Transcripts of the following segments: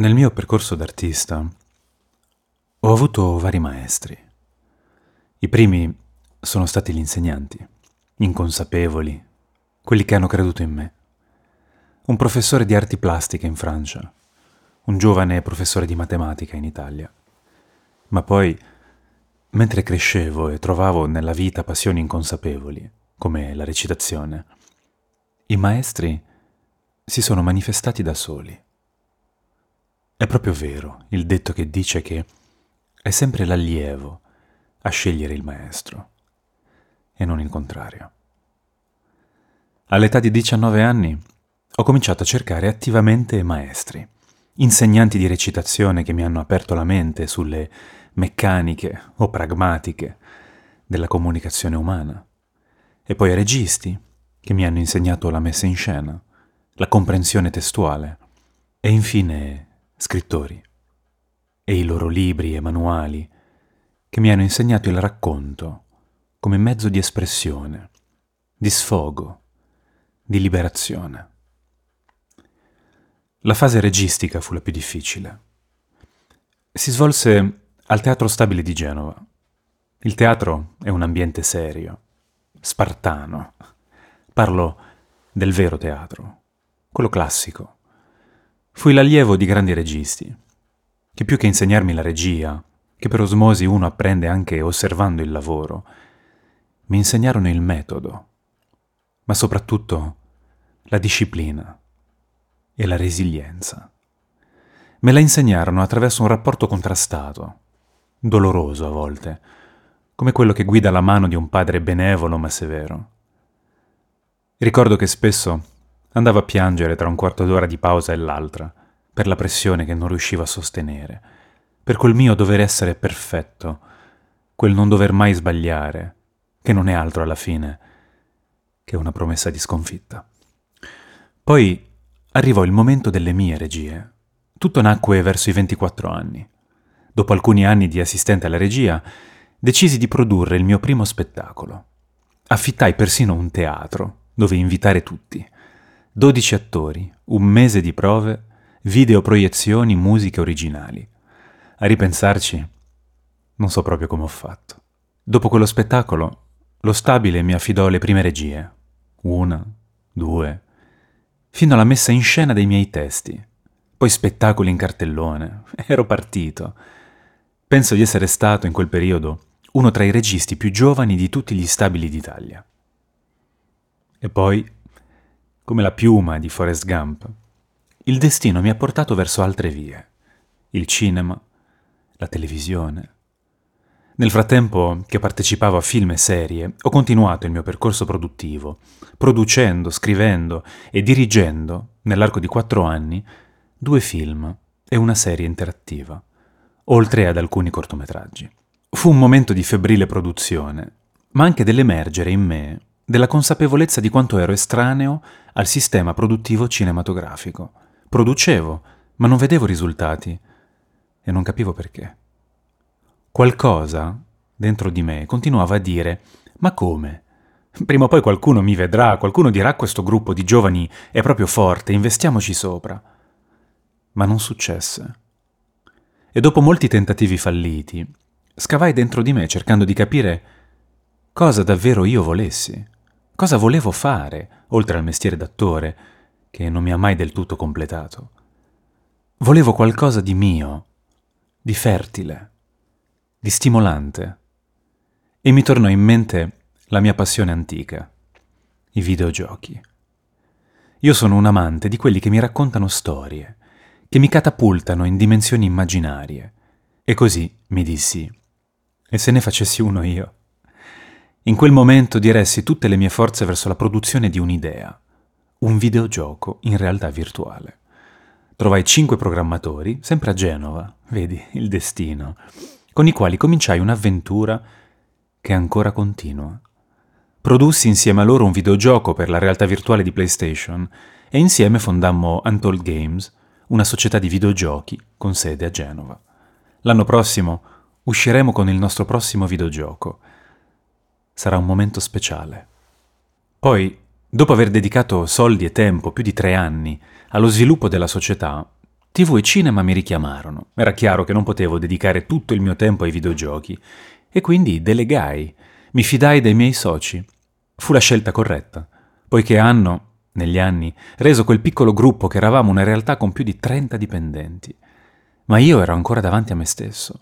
Nel mio percorso d'artista ho avuto vari maestri. I primi sono stati gli insegnanti, inconsapevoli, quelli che hanno creduto in me. Un professore di arti plastiche in Francia, un giovane professore di matematica in Italia. Ma poi, mentre crescevo e trovavo nella vita passioni inconsapevoli, come la recitazione, i maestri si sono manifestati da soli. È proprio vero il detto che dice che è sempre l'allievo a scegliere il maestro e non il contrario. All'età di 19 anni ho cominciato a cercare attivamente maestri, insegnanti di recitazione che mi hanno aperto la mente sulle meccaniche o pragmatiche della comunicazione umana, e poi registi che mi hanno insegnato la messa in scena, la comprensione testuale, e infine scrittori e i loro libri e manuali che mi hanno insegnato il racconto come mezzo di espressione, di sfogo, di liberazione. La fase registica fu la più difficile. Si svolse al Teatro Stabile di Genova. Il teatro è un ambiente serio, spartano. Parlo del vero teatro, quello classico, Fui l'allievo di grandi registi, che più che insegnarmi la regia, che per osmosi uno apprende anche osservando il lavoro, mi insegnarono il metodo, ma soprattutto la disciplina e la resilienza. Me la insegnarono attraverso un rapporto contrastato, doloroso a volte, come quello che guida la mano di un padre benevolo ma severo. Ricordo che spesso Andavo a piangere tra un quarto d'ora di pausa e l'altra, per la pressione che non riuscivo a sostenere, per quel mio dover essere perfetto, quel non dover mai sbagliare, che non è altro alla fine che una promessa di sconfitta. Poi arrivò il momento delle mie regie. Tutto nacque verso i 24 anni. Dopo alcuni anni di assistente alla regia, decisi di produrre il mio primo spettacolo. Affittai persino un teatro dove invitare tutti. 12 attori, un mese di prove, video proiezioni, musiche originali. A ripensarci, non so proprio come ho fatto. Dopo quello spettacolo, lo stabile mi affidò le prime regie. Una, due, fino alla messa in scena dei miei testi. Poi spettacoli in cartellone. Ero partito. Penso di essere stato in quel periodo uno tra i registi più giovani di tutti gli stabili d'Italia. E poi come la piuma di Forrest Gump, il destino mi ha portato verso altre vie, il cinema, la televisione. Nel frattempo che partecipavo a film e serie, ho continuato il mio percorso produttivo, producendo, scrivendo e dirigendo, nell'arco di quattro anni, due film e una serie interattiva, oltre ad alcuni cortometraggi. Fu un momento di febbrile produzione, ma anche dell'emergere in me della consapevolezza di quanto ero estraneo al sistema produttivo cinematografico. Producevo, ma non vedevo risultati e non capivo perché. Qualcosa dentro di me continuava a dire: Ma come? Prima o poi qualcuno mi vedrà, qualcuno dirà questo gruppo di giovani è proprio forte, investiamoci sopra. Ma non successe. E dopo molti tentativi falliti, scavai dentro di me cercando di capire cosa davvero io volessi. Cosa volevo fare, oltre al mestiere d'attore, che non mi ha mai del tutto completato? Volevo qualcosa di mio, di fertile, di stimolante. E mi tornò in mente la mia passione antica, i videogiochi. Io sono un amante di quelli che mi raccontano storie, che mi catapultano in dimensioni immaginarie. E così mi dissi, e se ne facessi uno io? In quel momento diressi tutte le mie forze verso la produzione di un'idea, un videogioco in realtà virtuale. Trovai cinque programmatori, sempre a Genova, vedi, il destino, con i quali cominciai un'avventura che ancora continua. Produssi insieme a loro un videogioco per la realtà virtuale di PlayStation e insieme fondammo Untold Games, una società di videogiochi con sede a Genova. L'anno prossimo usciremo con il nostro prossimo videogioco sarà un momento speciale. Poi, dopo aver dedicato soldi e tempo, più di tre anni, allo sviluppo della società, TV e cinema mi richiamarono. Era chiaro che non potevo dedicare tutto il mio tempo ai videogiochi e quindi delegai, mi fidai dei miei soci. Fu la scelta corretta, poiché hanno, negli anni, reso quel piccolo gruppo che eravamo una realtà con più di 30 dipendenti. Ma io ero ancora davanti a me stesso.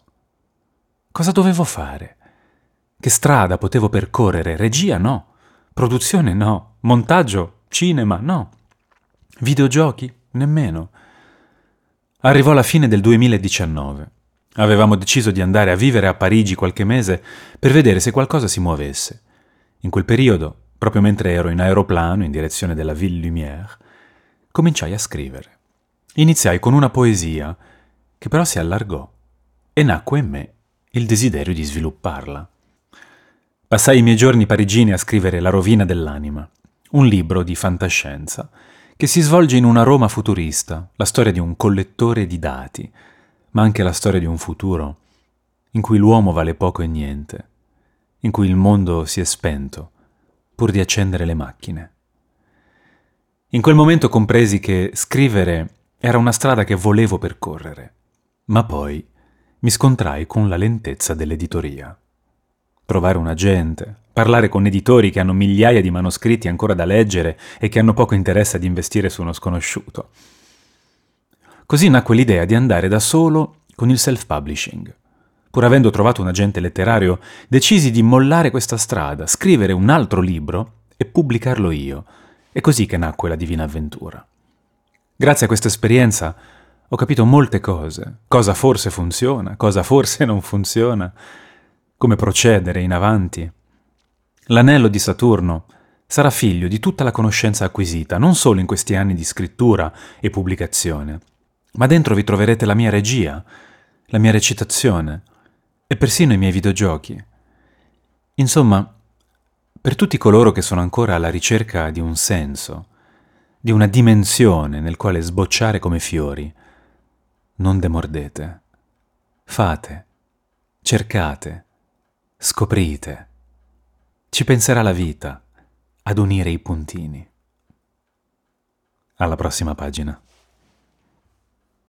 Cosa dovevo fare? Che strada potevo percorrere? Regia no, produzione no, montaggio, cinema no, videogiochi nemmeno. Arrivò la fine del 2019. Avevamo deciso di andare a vivere a Parigi qualche mese per vedere se qualcosa si muovesse. In quel periodo, proprio mentre ero in aeroplano in direzione della Ville Lumière, cominciai a scrivere. Iniziai con una poesia che però si allargò e nacque in me il desiderio di svilupparla. Passai i miei giorni parigini a scrivere La rovina dell'anima, un libro di fantascienza che si svolge in una Roma futurista, la storia di un collettore di dati, ma anche la storia di un futuro in cui l'uomo vale poco e niente, in cui il mondo si è spento pur di accendere le macchine. In quel momento compresi che scrivere era una strada che volevo percorrere, ma poi mi scontrai con la lentezza dell'editoria. Trovare un agente, parlare con editori che hanno migliaia di manoscritti ancora da leggere e che hanno poco interesse ad investire su uno sconosciuto. Così nacque l'idea di andare da solo con il self-publishing. Pur avendo trovato un agente letterario, decisi di mollare questa strada, scrivere un altro libro e pubblicarlo io. È così che nacque la Divina Avventura. Grazie a questa esperienza ho capito molte cose, cosa forse funziona, cosa forse non funziona, come procedere in avanti. L'anello di Saturno sarà figlio di tutta la conoscenza acquisita, non solo in questi anni di scrittura e pubblicazione, ma dentro vi troverete la mia regia, la mia recitazione e persino i miei videogiochi. Insomma, per tutti coloro che sono ancora alla ricerca di un senso, di una dimensione nel quale sbocciare come fiori, non demordete. Fate, cercate, scoprite ci penserà la vita ad unire i puntini. Alla prossima pagina.